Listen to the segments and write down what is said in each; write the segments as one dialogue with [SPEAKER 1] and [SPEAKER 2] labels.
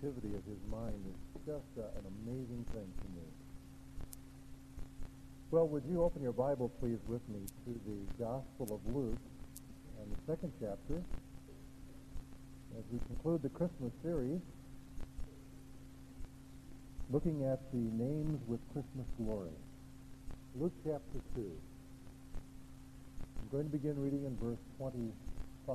[SPEAKER 1] activity of his mind is just uh, an amazing thing to me. Well, would you open your Bible, please, with me to the Gospel of Luke and the second chapter as we conclude the Christmas series, looking at the names with Christmas glory. Luke chapter 2. I'm going to begin reading in verse 25.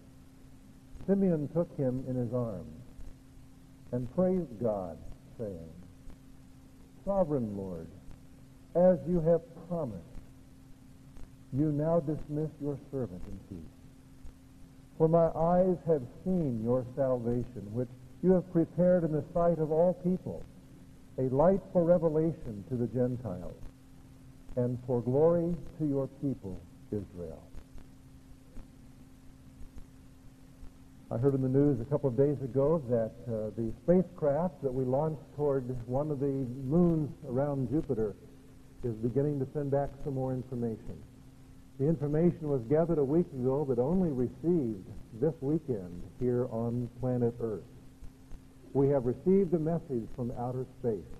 [SPEAKER 1] Simeon took him in his arms and praised God, saying, Sovereign Lord, as you have promised, you now dismiss your servant in peace. For my eyes have seen your salvation, which you have prepared in the sight of all people, a light for revelation to the Gentiles, and for glory to your people, Israel. I heard in the news a couple of days ago that uh, the spacecraft that we launched toward one of the moons around Jupiter is beginning to send back some more information. The information was gathered a week ago, but only received this weekend here on planet Earth. We have received a message from outer space,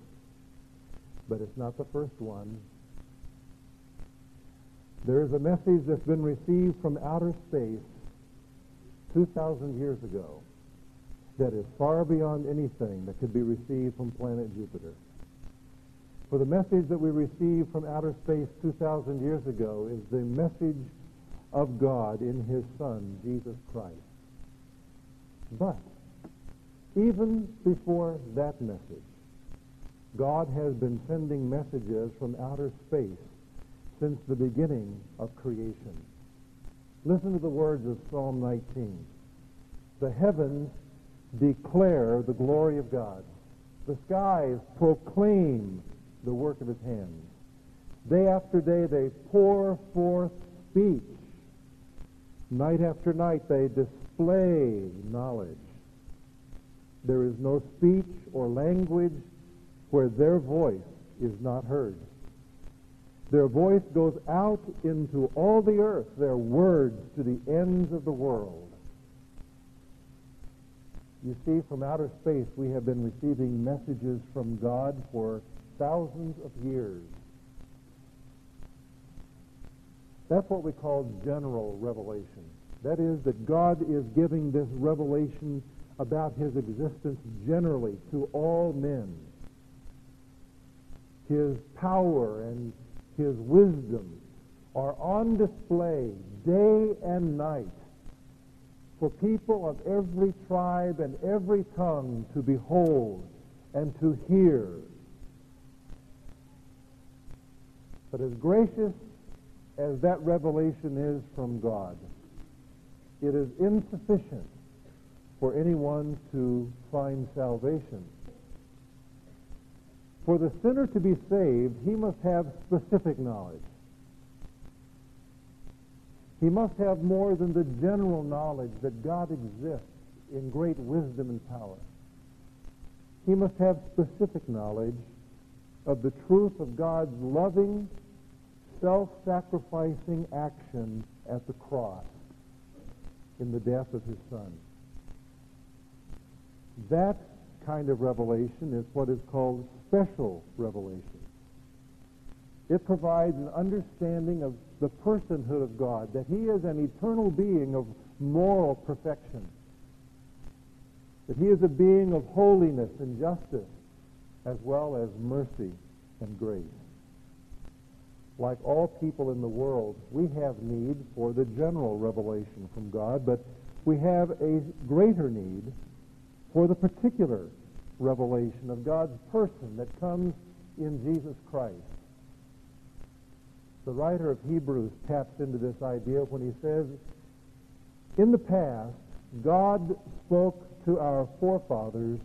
[SPEAKER 1] but it's not the first one. There is a message that's been received from outer space 2,000 years ago that is far beyond anything that could be received from planet Jupiter. For the message that we received from outer space 2,000 years ago is the message of God in his Son, Jesus Christ. But even before that message, God has been sending messages from outer space since the beginning of creation. Listen to the words of Psalm 19. The heavens declare the glory of God. The skies proclaim the work of his hands. Day after day they pour forth speech. Night after night they display knowledge. There is no speech or language where their voice is not heard. Their voice goes out into all the earth, their words to the ends of the world. You see, from outer space, we have been receiving messages from God for thousands of years. That's what we call general revelation. That is, that God is giving this revelation about his existence generally to all men. His power and his wisdom are on display day and night for people of every tribe and every tongue to behold and to hear. But as gracious as that revelation is from God, it is insufficient for anyone to find salvation. For the sinner to be saved, he must have specific knowledge. He must have more than the general knowledge that God exists in great wisdom and power. He must have specific knowledge of the truth of God's loving, self-sacrificing action at the cross in the death of his Son. That kind of revelation is what is called special revelation. It provides an understanding of the personhood of God, that he is an eternal being of moral perfection, that he is a being of holiness and justice, as well as mercy and grace. Like all people in the world, we have need for the general revelation from God, but we have a greater need for the particular revelation of God's person that comes in Jesus Christ. The writer of Hebrews taps into this idea when he says, In the past, God spoke to our forefathers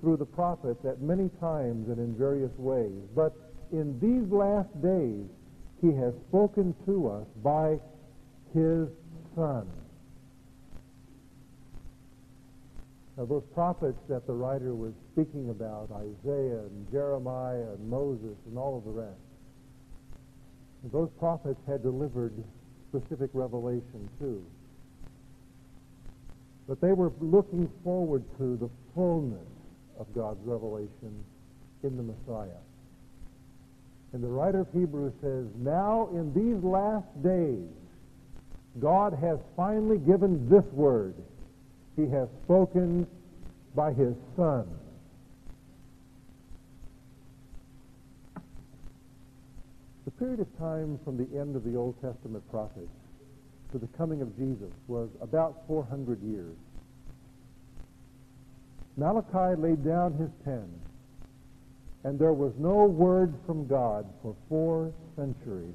[SPEAKER 1] through the prophets at many times and in various ways. But in these last days, he has spoken to us by his Son. Those prophets that the writer was speaking about, Isaiah and Jeremiah and Moses and all of the rest, those prophets had delivered specific revelation too. But they were looking forward to the fullness of God's revelation in the Messiah. And the writer of Hebrews says, Now in these last days, God has finally given this word. He has spoken by his Son. The period of time from the end of the Old Testament prophets to the coming of Jesus was about 400 years. Malachi laid down his pen, and there was no word from God for four centuries.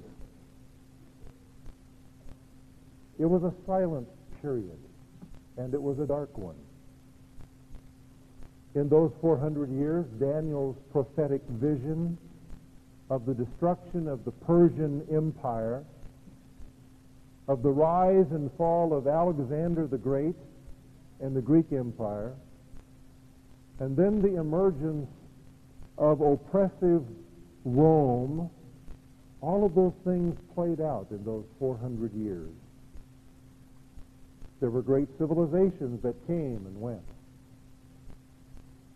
[SPEAKER 1] It was a silent period, and it was a dark one. In those 400 years, Daniel's prophetic vision of the destruction of the Persian Empire, of the rise and fall of Alexander the Great and the Greek Empire, and then the emergence of oppressive Rome, all of those things played out in those 400 years. There were great civilizations that came and went.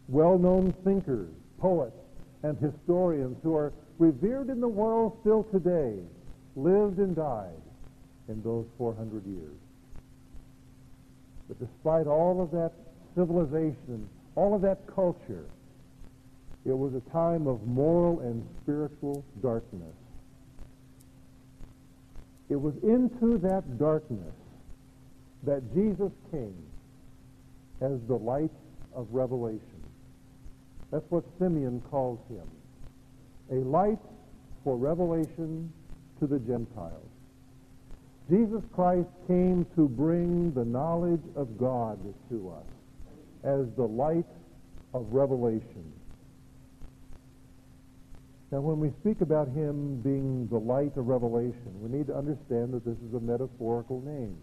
[SPEAKER 1] Well-known thinkers, poets, and historians who are revered in the world still today lived and died in those 400 years. But despite all of that civilization, all of that culture, it was a time of moral and spiritual darkness. It was into that darkness that Jesus came as the light of revelation. That's what Simeon calls him. A light for revelation to the Gentiles. Jesus Christ came to bring the knowledge of God to us as the light of revelation. Now, when we speak about him being the light of revelation, we need to understand that this is a metaphorical name.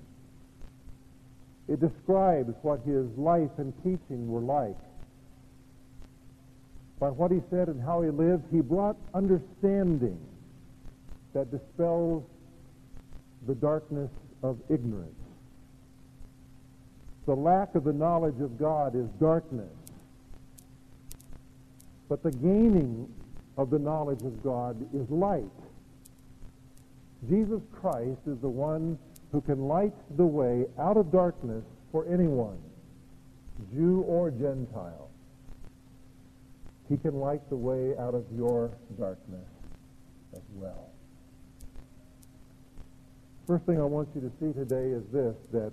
[SPEAKER 1] It describes what his life and teaching were like. By what he said and how he lived, he brought understanding that dispels the darkness of ignorance. The lack of the knowledge of God is darkness. But the gaining of the knowledge of God is light. Jesus Christ is the one who can light the way out of darkness for anyone, Jew or Gentile. He can light the way out of your darkness as well. First thing I want you to see today is this, that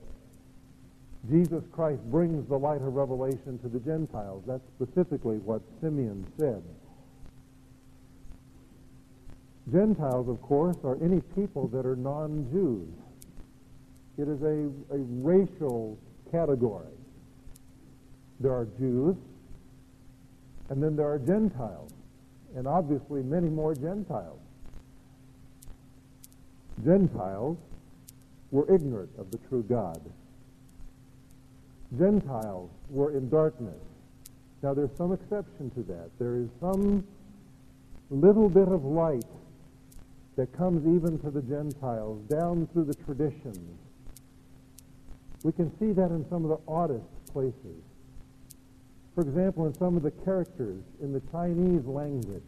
[SPEAKER 1] Jesus Christ brings the light of revelation to the Gentiles. That's specifically what Simeon said. Gentiles, of course, are any people that are non-Jews. It is a, a racial category. There are Jews, and then there are Gentiles, and obviously many more Gentiles. Gentiles were ignorant of the true God. Gentiles were in darkness. Now there's some exception to that. There is some little bit of light that comes even to the Gentiles down through the traditions. We can see that in some of the oddest places. For example, in some of the characters in the Chinese language,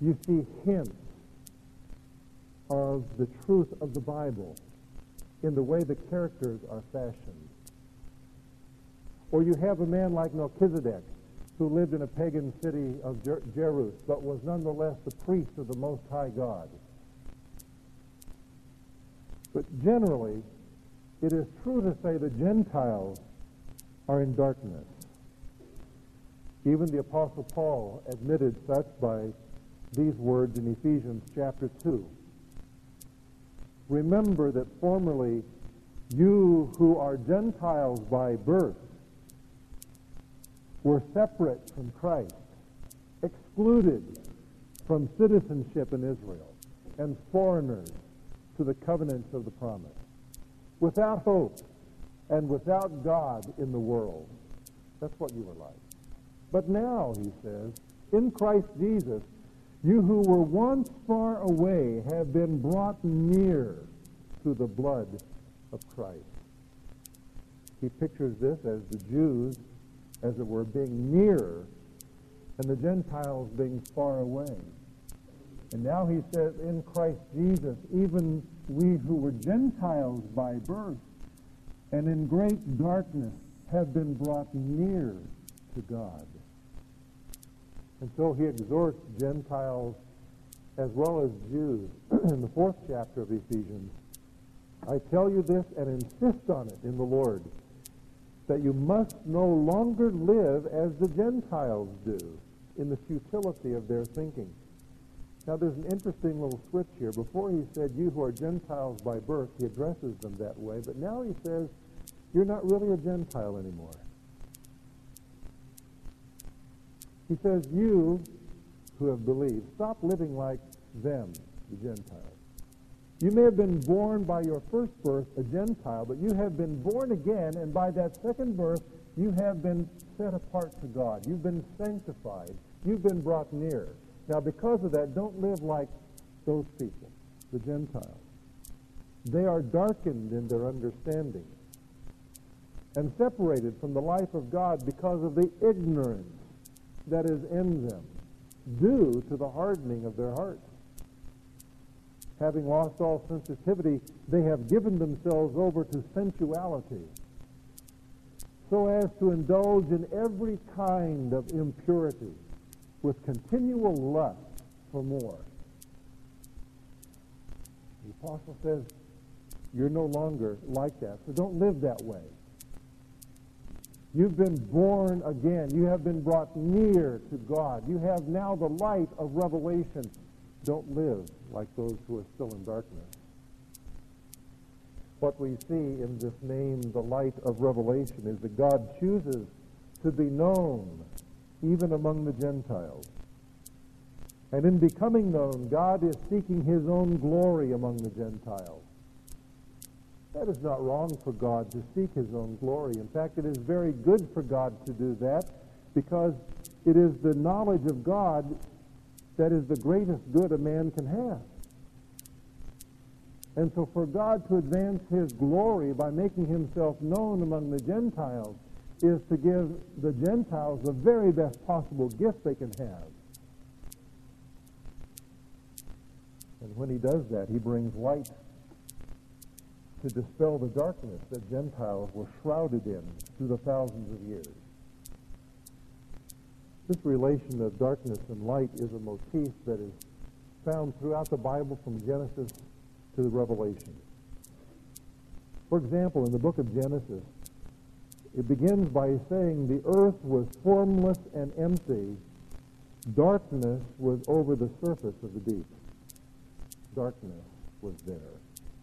[SPEAKER 1] you see hints of the truth of the Bible in the way the characters are fashioned. Or you have a man like Melchizedek who lived in a pagan city of Jer- Jerus, but was nonetheless the priest of the Most High God. But generally, it is true to say the Gentiles are in darkness. Even the Apostle Paul admitted such by these words in Ephesians chapter 2. Remember that formerly You who are Gentiles by birth were separate from Christ, excluded from citizenship in Israel, and foreigners to the covenants of the promise, without hope and without God in the world. That's what you were like. But now, he says, in Christ Jesus, you who were once far away have been brought near through the blood of Christ. He pictures this as the Jews, as it were, being near and the Gentiles being far away. And now he says, in Christ Jesus, even we who were Gentiles by birth and in great darkness have been brought near to God. And so he exhorts Gentiles as well as Jews in the fourth chapter of Ephesians. I tell you this and insist on it in the Lord, that you must no longer live as the Gentiles do in the futility of their thinking. Now there's an interesting little switch here. Before he said, you who are Gentiles by birth, he addresses them that way, but now he says, you're not really a Gentile anymore. He says, you who have believed, stop living like them, the Gentiles. You may have been born by your first birth a Gentile, but you have been born again, and by that second birth, you have been set apart to God. You've been sanctified. You've been brought near. Now, because of that, don't live like those people, the Gentiles. They are darkened in their understanding and separated from the life of God because of the ignorance that is in them due to the hardening of their hearts. Having lost all sensitivity, they have given themselves over to sensuality so as to indulge in every kind of impurity with continual lust for more. The apostle says, you're no longer like that, so don't live that way. You've been born again. You have been brought near to God. You have now the light of revelation. Don't live like those who are still in darkness. What we see in this name, the light of revelation, is that God chooses to be known even among the Gentiles. And in becoming known, God is seeking his own glory among the Gentiles. That is not wrong for God to seek his own glory. In fact, it is very good for God to do that because it is the knowledge of God that is the greatest good a man can have. And so for God to advance his glory by making himself known among the Gentiles is to give the Gentiles the very best possible gift they can have. And when he does that, he brings light to dispel the darkness that Gentiles were shrouded in through the thousands of years. This relation of darkness and light is a motif that is found throughout the Bible from Genesis to the Revelation. For example, in the book of Genesis, it begins by saying the earth was formless and empty. Darkness was over the surface of the deep. Darkness was there.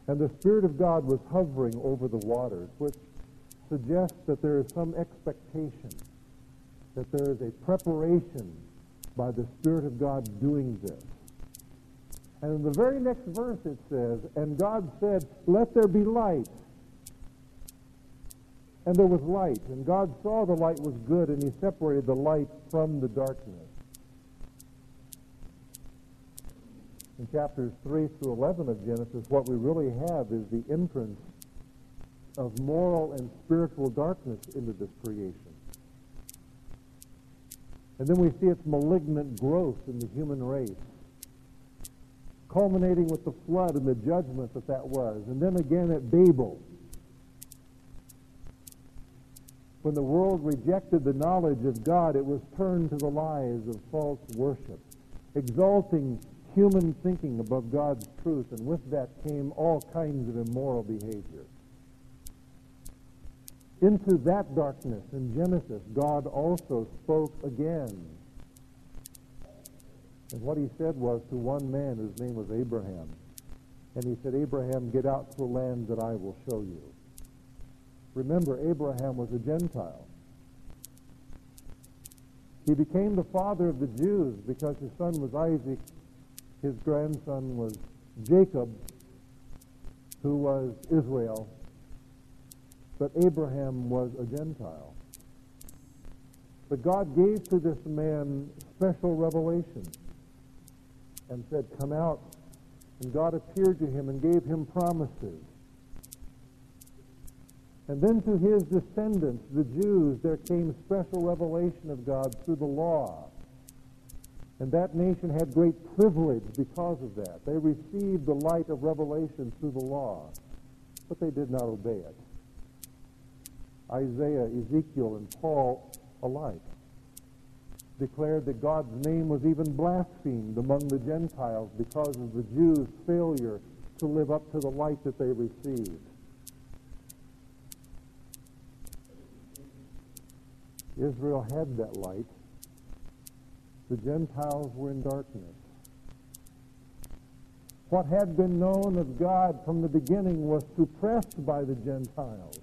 [SPEAKER 1] And the Spirit of God was hovering over the waters, which suggests that there is some expectation, that there is a preparation by the Spirit of God doing this. And in the very next verse it says, And God said, Let there be light. And there was light. And God saw the light was good, and he separated the light from the darkness. In chapters 3 through 11 of Genesis, what we really have is the entrance of moral and spiritual darkness into this creation. And then we see its malignant growth in the human race culminating with the flood and the judgment that that was. And then again at Babel, when the world rejected the knowledge of God, it was turned to the lies of false worship, exalting human thinking above God's truth, and with that came all kinds of immoral behavior. Into that darkness in Genesis, God also spoke again and what he said was to one man whose name was Abraham. And he said, Abraham, get out to a land that I will show you. Remember, Abraham was a Gentile. He became the father of the Jews because his son was Isaac, his grandson was Jacob, who was Israel, but Abraham was a Gentile. But God gave to this man special revelation and said, Come out. And God appeared to him and gave him promises. And then to his descendants, the Jews, there came special revelation of God through the law. And that nation had great privilege because of that. They received the light of revelation through the law, but they did not obey it. Isaiah, Ezekiel, and Paul alike declared that God's name was even blasphemed among the Gentiles because of the Jews' failure to live up to the light that they received. Israel had that light. The Gentiles were in darkness. What had been known of God from the beginning was suppressed by the Gentiles.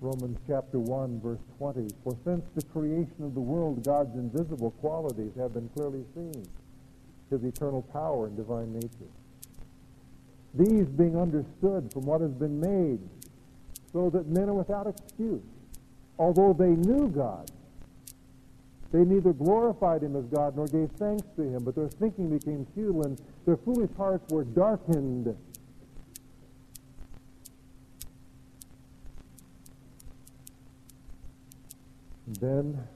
[SPEAKER 1] Romans chapter 1, verse 20. For since the creation of the world, God's invisible qualities have been clearly seen, his eternal power and divine nature. These being understood from what has been made, so that men are without excuse. Although they knew God, they neither glorified him as God nor gave thanks to him, but their thinking became futile and their foolish hearts were darkened. And then,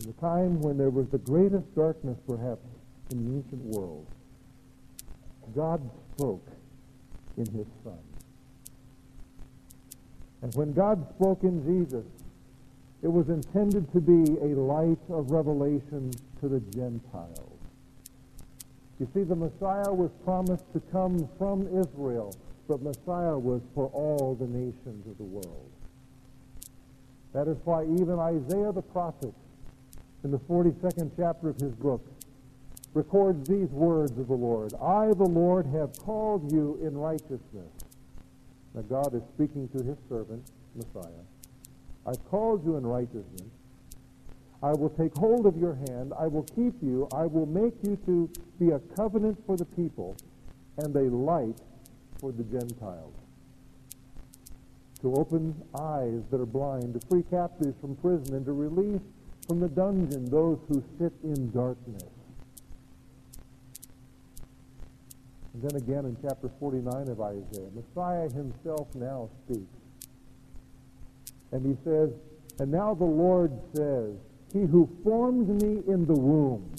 [SPEAKER 1] in the time when there was the greatest darkness, perhaps, in the ancient world, God spoke in his Son. And when God spoke in Jesus, it was intended to be a light of revelation to the Gentiles. You see, the Messiah was promised to come from Israel, but Messiah was for all the nations of the world. That is why even Isaiah the prophet, in the 42nd chapter of his book, records these words of the Lord I, the Lord, have called you in righteousness. Now, God is speaking to his servant, Messiah. I've called you in righteousness. I will take hold of your hand. I will keep you. I will make you to be a covenant for the people and a light for the Gentiles to open eyes that are blind, to free captives from prison, and to release from the dungeon those who sit in darkness. And then again in chapter 49 of Isaiah, Messiah himself now speaks. And he says, And now the Lord says, He who formed me in the womb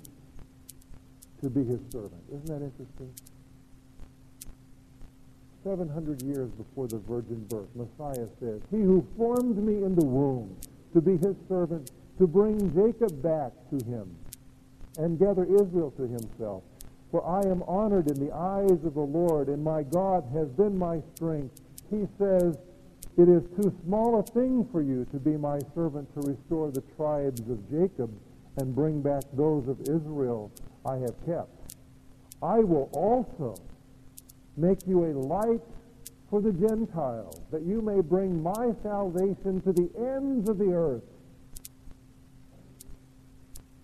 [SPEAKER 1] to be his servant. Isn't that interesting? 700 years before the virgin birth, Messiah says, He who formed me in the womb to be his servant, to bring Jacob back to him and gather Israel to himself. For I am honored in the eyes of the Lord, and my God has been my strength. He says, It is too small a thing for you to be my servant to restore the tribes of Jacob and bring back those of Israel I have kept. I will also make you a light for the Gentiles, that you may bring my salvation to the ends of the earth.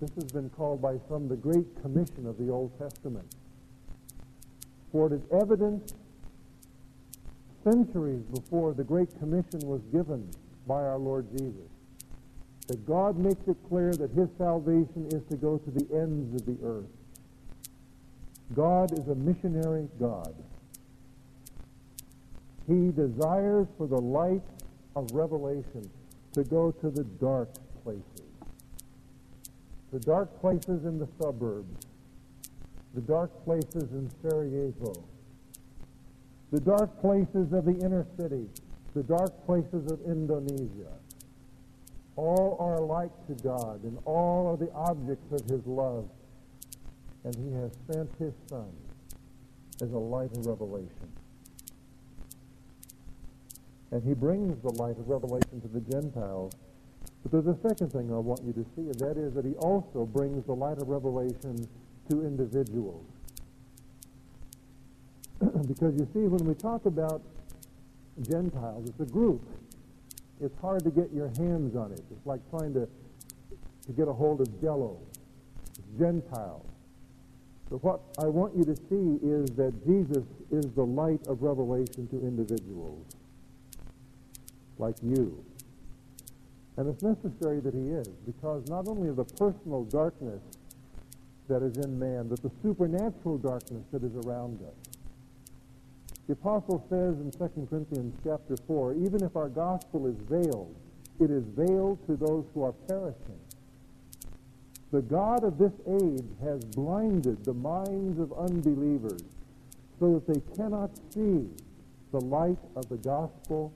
[SPEAKER 1] This has been called by some the Great Commission of the Old Testament. For it is evident centuries before the Great Commission was given by our Lord Jesus that God makes it clear that his salvation is to go to the ends of the earth. God is a missionary God. He desires for the light of revelation to go to the dark. The dark places in the suburbs. The dark places in Sarajevo. The dark places of the inner city. The dark places of Indonesia. All are alike to God, and all are the objects of his love. And he has sent his Son as a light of revelation. And he brings the light of revelation to the Gentiles. But there's a second thing I want you to see, and that is that he also brings the light of revelation to individuals. because you see, when we talk about Gentiles. It's a group. It's hard to get your hands on it. It's like trying to, to get a hold of jello. It's Gentiles. But what I want you to see is that Jesus is the light of revelation to individuals like you. And it's necessary that he is, because not only of the personal darkness that is in man, but the supernatural darkness that is around us. The apostle says in 2 Corinthians chapter 4, even if our gospel is veiled, it is veiled to those who are perishing. The God of this age has blinded the minds of unbelievers so that they cannot see the light of the gospel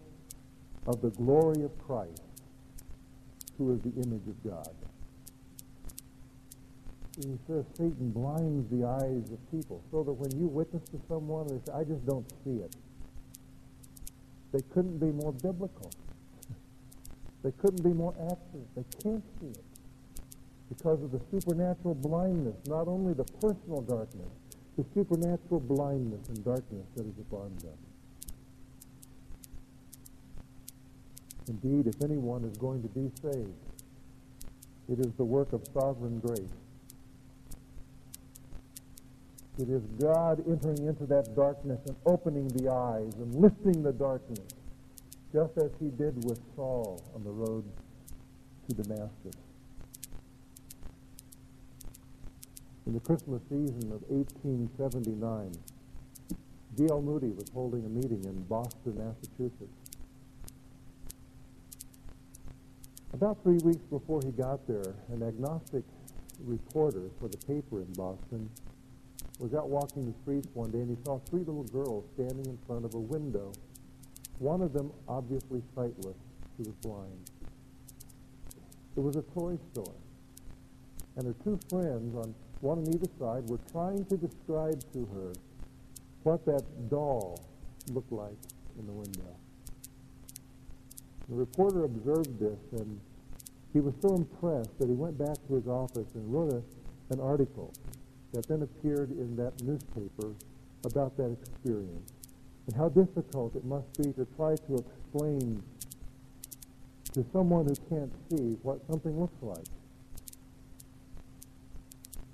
[SPEAKER 1] of the glory of Christ, who is the image of God. He says Satan blinds the eyes of people so that when you witness to someone, they say, I just don't see it. They couldn't be more biblical. they couldn't be more accurate. They can't see it because of the supernatural blindness, not only the personal darkness, the supernatural blindness and darkness that is upon them. Indeed, if anyone is going to be saved, it is the work of sovereign grace. It is God entering into that darkness and opening the eyes and lifting the darkness, just as he did with Saul on the road to Damascus. In the Christmas season of 1879, D.L. Moody was holding a meeting in Boston, Massachusetts. About three weeks before he got there, an agnostic reporter for the paper in Boston was out walking the streets one day and he saw three little girls standing in front of a window. One of them obviously sightless. She was blind. It was a toy store. And her two friends on one on either side were trying to describe to her what that doll looked like in the window. The reporter observed this, and he was so impressed that he went back to his office and wrote a, an article that then appeared in that newspaper about that experience and how difficult it must be to try to explain to someone who can't see what something looks like.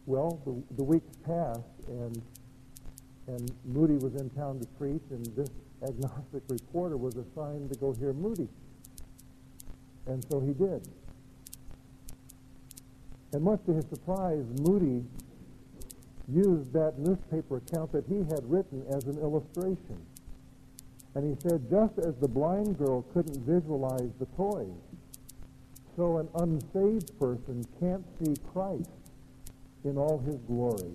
[SPEAKER 1] Well, the, the weeks passed, and and Moody was in town to preach, and this agnostic reporter was assigned to go hear Moody. And so he did. And much to his surprise, Moody used that newspaper account that he had written as an illustration. And he said, just as the blind girl couldn't visualize the toys, so an unsaved person can't see Christ in all his glory.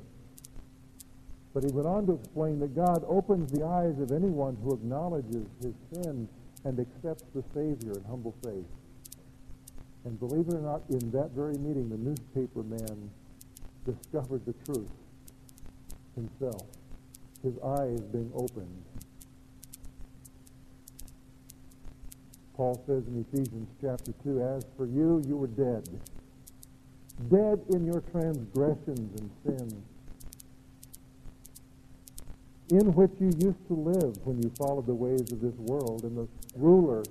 [SPEAKER 1] But he went on to explain that God opens the eyes of anyone who acknowledges his sin and accepts the Savior in humble faith. And believe it or not, in that very meeting, the newspaper man discovered the truth himself, his eyes being opened. Paul says in Ephesians chapter 2, As for you, you were dead, dead in your transgressions and sins, in which you used to live when you followed the ways of this world and the ruler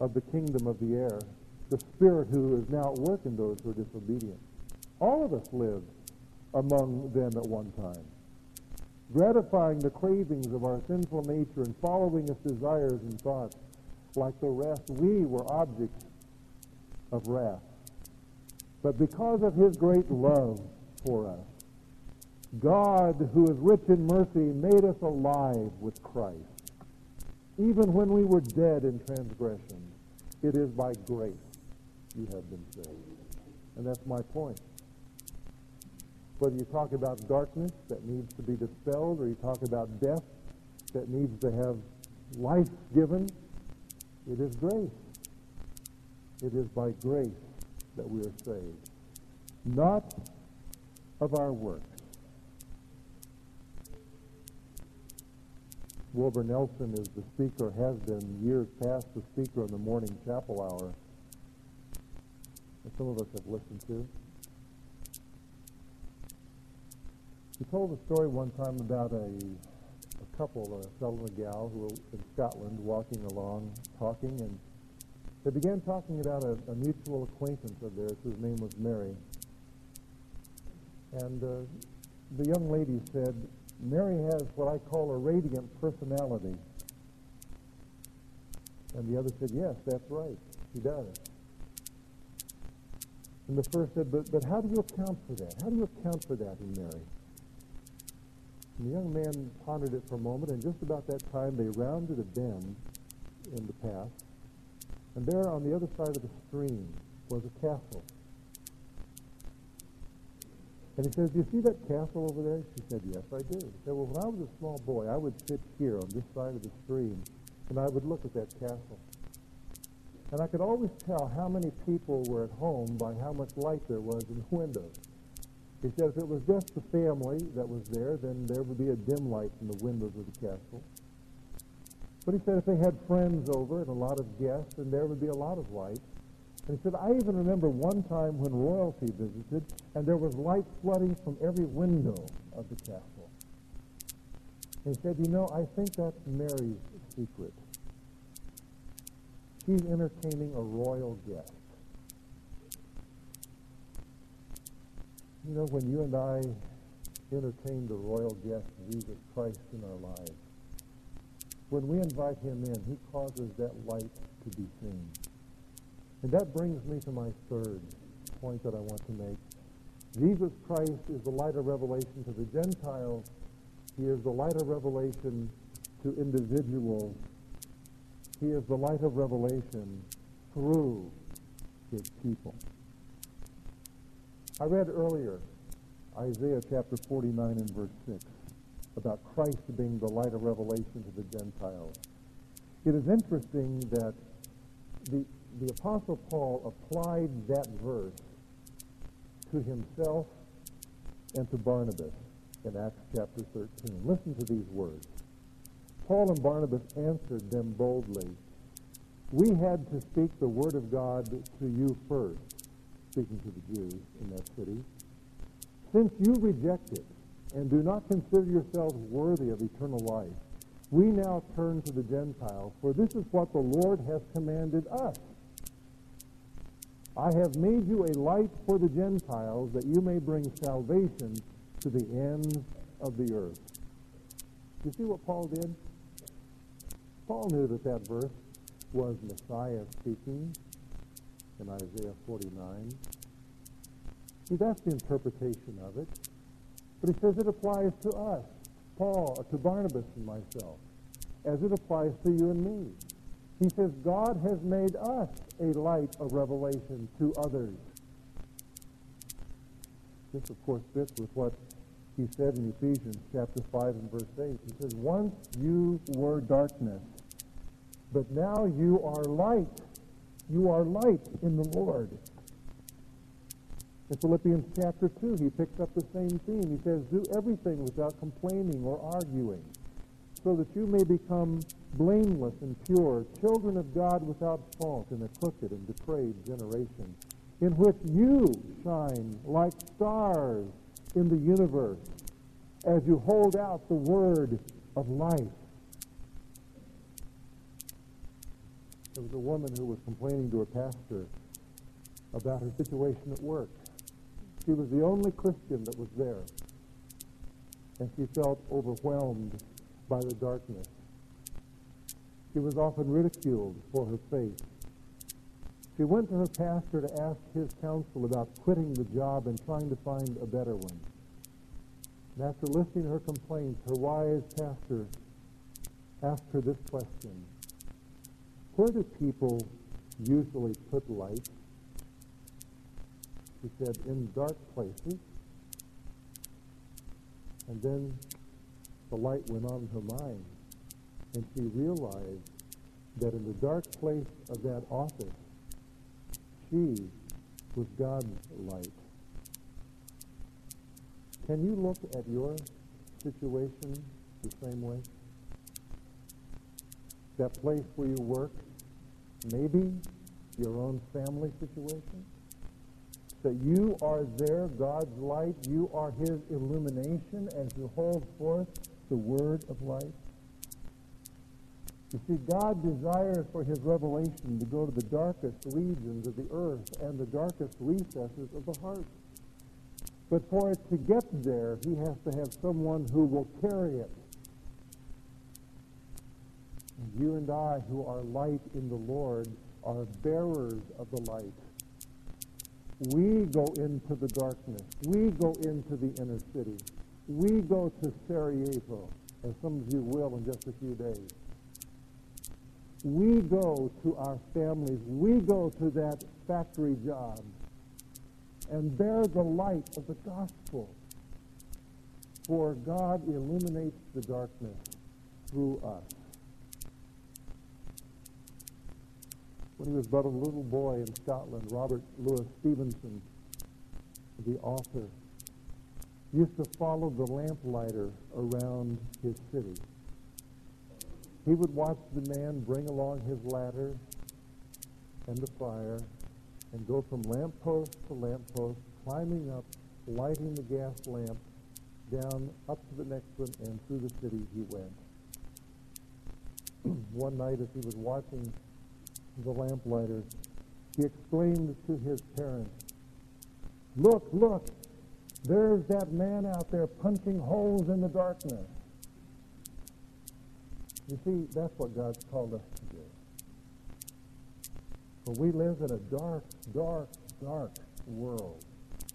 [SPEAKER 1] of the kingdom of the air the Spirit who is now at work in those who are disobedient. All of us lived among them at one time, gratifying the cravings of our sinful nature and following its desires and thoughts. Like the rest, we were objects of wrath. But because of his great love for us, God, who is rich in mercy, made us alive with Christ. Even when we were dead in transgression, it is by grace you have been saved. And that's my point. Whether you talk about darkness that needs to be dispelled or you talk about death that needs to have life given, it is grace. It is by grace that we are saved, not of our works. Wilbur Nelson is the speaker, has been years past the speaker on the morning chapel hour that some of us have listened to. He told a story one time about a, a couple, a fellow and a gal, who were in Scotland walking along, talking, and they began talking about a, a mutual acquaintance of theirs whose name was Mary. And uh, the young lady said, Mary has what I call a radiant personality. And the other said, yes, that's right, she does. And the first said, but, but how do you account for that? How do you account for that in Mary? And the young man pondered it for a moment, and just about that time they rounded a bend in the path, and there on the other side of the stream was a castle. And he says, do you see that castle over there? She said, yes, I do. He said, well, when I was a small boy, I would sit here on this side of the stream, and I would look at that castle. And I could always tell how many people were at home by how much light there was in the windows. He said if it was just the family that was there, then there would be a dim light in the windows of the castle. But he said if they had friends over and a lot of guests, then there would be a lot of light. And he said, I even remember one time when royalty visited, and there was light flooding from every window of the castle. And he said, you know, I think that's Mary's secret. She's entertaining a royal guest. You know, when you and I entertain the royal guest, Jesus Christ, in our lives, when we invite him in, he causes that light to be seen. And that brings me to my third point that I want to make. Jesus Christ is the light of revelation to the Gentiles. He is the light of revelation to individuals. He is the light of revelation through his people. I read earlier Isaiah chapter 49 and verse 6 about Christ being the light of revelation to the Gentiles. It is interesting that the the Apostle Paul applied that verse to himself and to Barnabas in Acts chapter 13. Listen to these words. Paul and Barnabas answered them boldly. We had to speak the word of God to you first, speaking to the Jews in that city. Since you reject it and do not consider yourselves worthy of eternal life, we now turn to the Gentiles, for this is what the Lord has commanded us. I have made you a light for the Gentiles that you may bring salvation to the ends of the earth. You see what Paul did? Paul knew that that verse was Messiah speaking in Isaiah 49. See, that's the interpretation of it. But he says it applies to us, Paul, to Barnabas and myself, as it applies to you and me. He says God has made us a light of revelation to others. This, of course, fits with what he said in Ephesians chapter 5 and verse 8. He says, Once you were darkness, but now you are light. You are light in the Lord. In Philippians chapter 2, he picks up the same theme. He says, Do everything without complaining or arguing so that you may become blameless and pure, children of God without fault in a crooked and depraved generation, in which you shine like stars in the universe as you hold out the word of life. There was a woman who was complaining to her pastor about her situation at work. She was the only Christian that was there, and she felt overwhelmed by the darkness. She was often ridiculed for her faith. She went to her pastor to ask his counsel about quitting the job and trying to find a better one. And after listening to her complaints, her wise pastor asked her this question. Where do people usually put light? She said, in dark places. And then the light went on in her mind, and she realized that in the dark place of that office, she was God's light. Can you look at your situation the same way? That place where you work, maybe your own family situation? That you are there, God's light, you are his illumination as you hold forth the word of life? You see, God desires for his revelation to go to the darkest regions of the earth and the darkest recesses of the heart. But for it to get there, he has to have someone who will carry it. You and I, who are light in the Lord, are bearers of the light. We go into the darkness. We go into the inner city. We go to Sarajevo, as some of you will in just a few days. We go to our families. We go to that factory job and bear the light of the gospel. For God illuminates the darkness through us. When he was but a little boy in Scotland, Robert Louis Stevenson, the author, used to follow the lamplighter around his city. He would watch the man bring along his ladder and the fire and go from lamppost to lamppost, climbing up, lighting the gas lamp, down up to the next one, and through the city he went. one night as he was watching the lamplighter, he exclaimed to his parents, Look, look, there's that man out there punching holes in the darkness. You see, that's what God's called us to do. For we live in a dark, dark, dark world,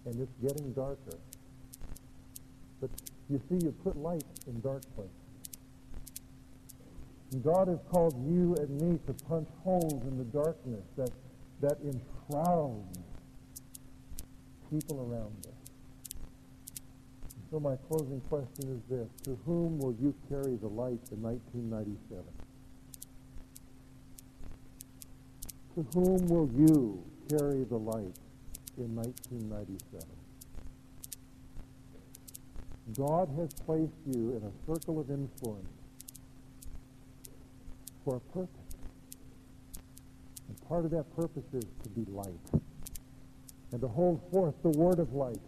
[SPEAKER 1] and it's getting darker. But you see, you put light in dark places. And God has called you and me to punch holes in the darkness that, that enshrouds people around us. So my closing question is this. To whom will you carry the light in 1997? To whom will you carry the light in 1997? God has placed you in a circle of influence for a purpose. And part of that purpose is to be light and to hold forth the word of light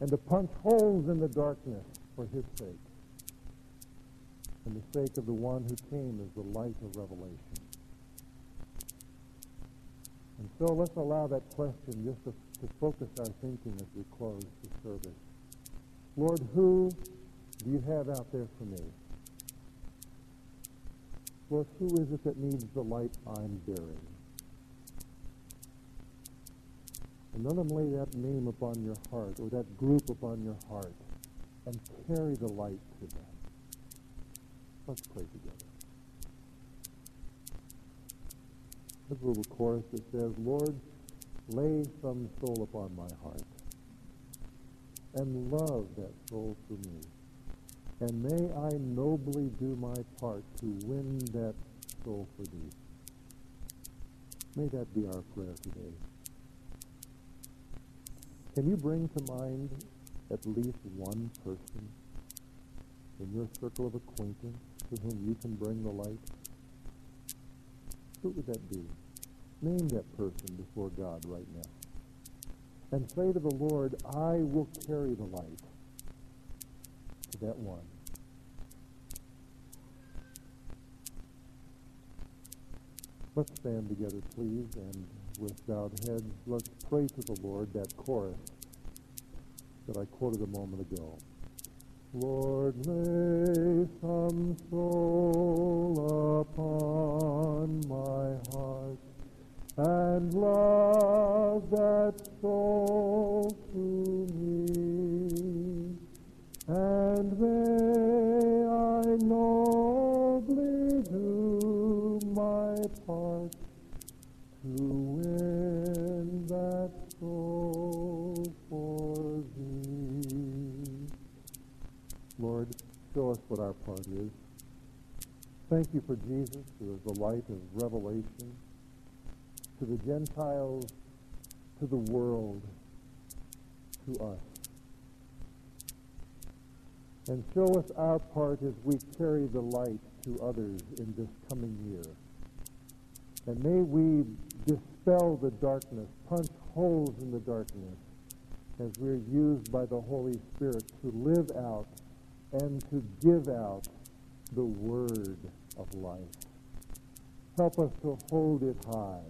[SPEAKER 1] and to punch holes in the darkness for his sake and the sake of the one who came as the light of revelation. And so let's allow that question just to, to focus our thinking as we close the service. Lord, who do you have out there for me? Lord, who is it that needs the light I'm bearing? And let them lay that name upon your heart or that group upon your heart and carry the light to them. Let's pray together. A little chorus that says, Lord, lay some soul upon my heart and love that soul for me. And may I nobly do my part to win that soul for thee. May that be our prayer today. Can you bring to mind at least one person in your circle of acquaintance to whom you can bring the light? Who would that be? Name that person before God right now. And say to the Lord, I will carry the light to that one. Let's stand together, please, and with bowed heads, let's pray to the Lord that chorus that I quoted a moment ago. Lord, lay some soul upon my heart and love that soul to me, and may I nobly do my part to win that soul for thee. Lord, show us what our part is. Thank you for Jesus, who is the light of revelation to the Gentiles, to the world, to us. And show us our part as we carry the light to others in this coming year. And may we dispel the darkness, punch holes in the darkness, as we're used by the Holy Spirit to live out and to give out the word of life. Help us to hold it high,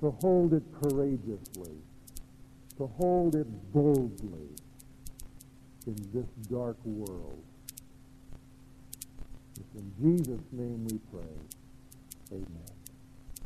[SPEAKER 1] to hold it courageously, to hold it boldly in this dark world. It's in Jesus' name we pray. Amen.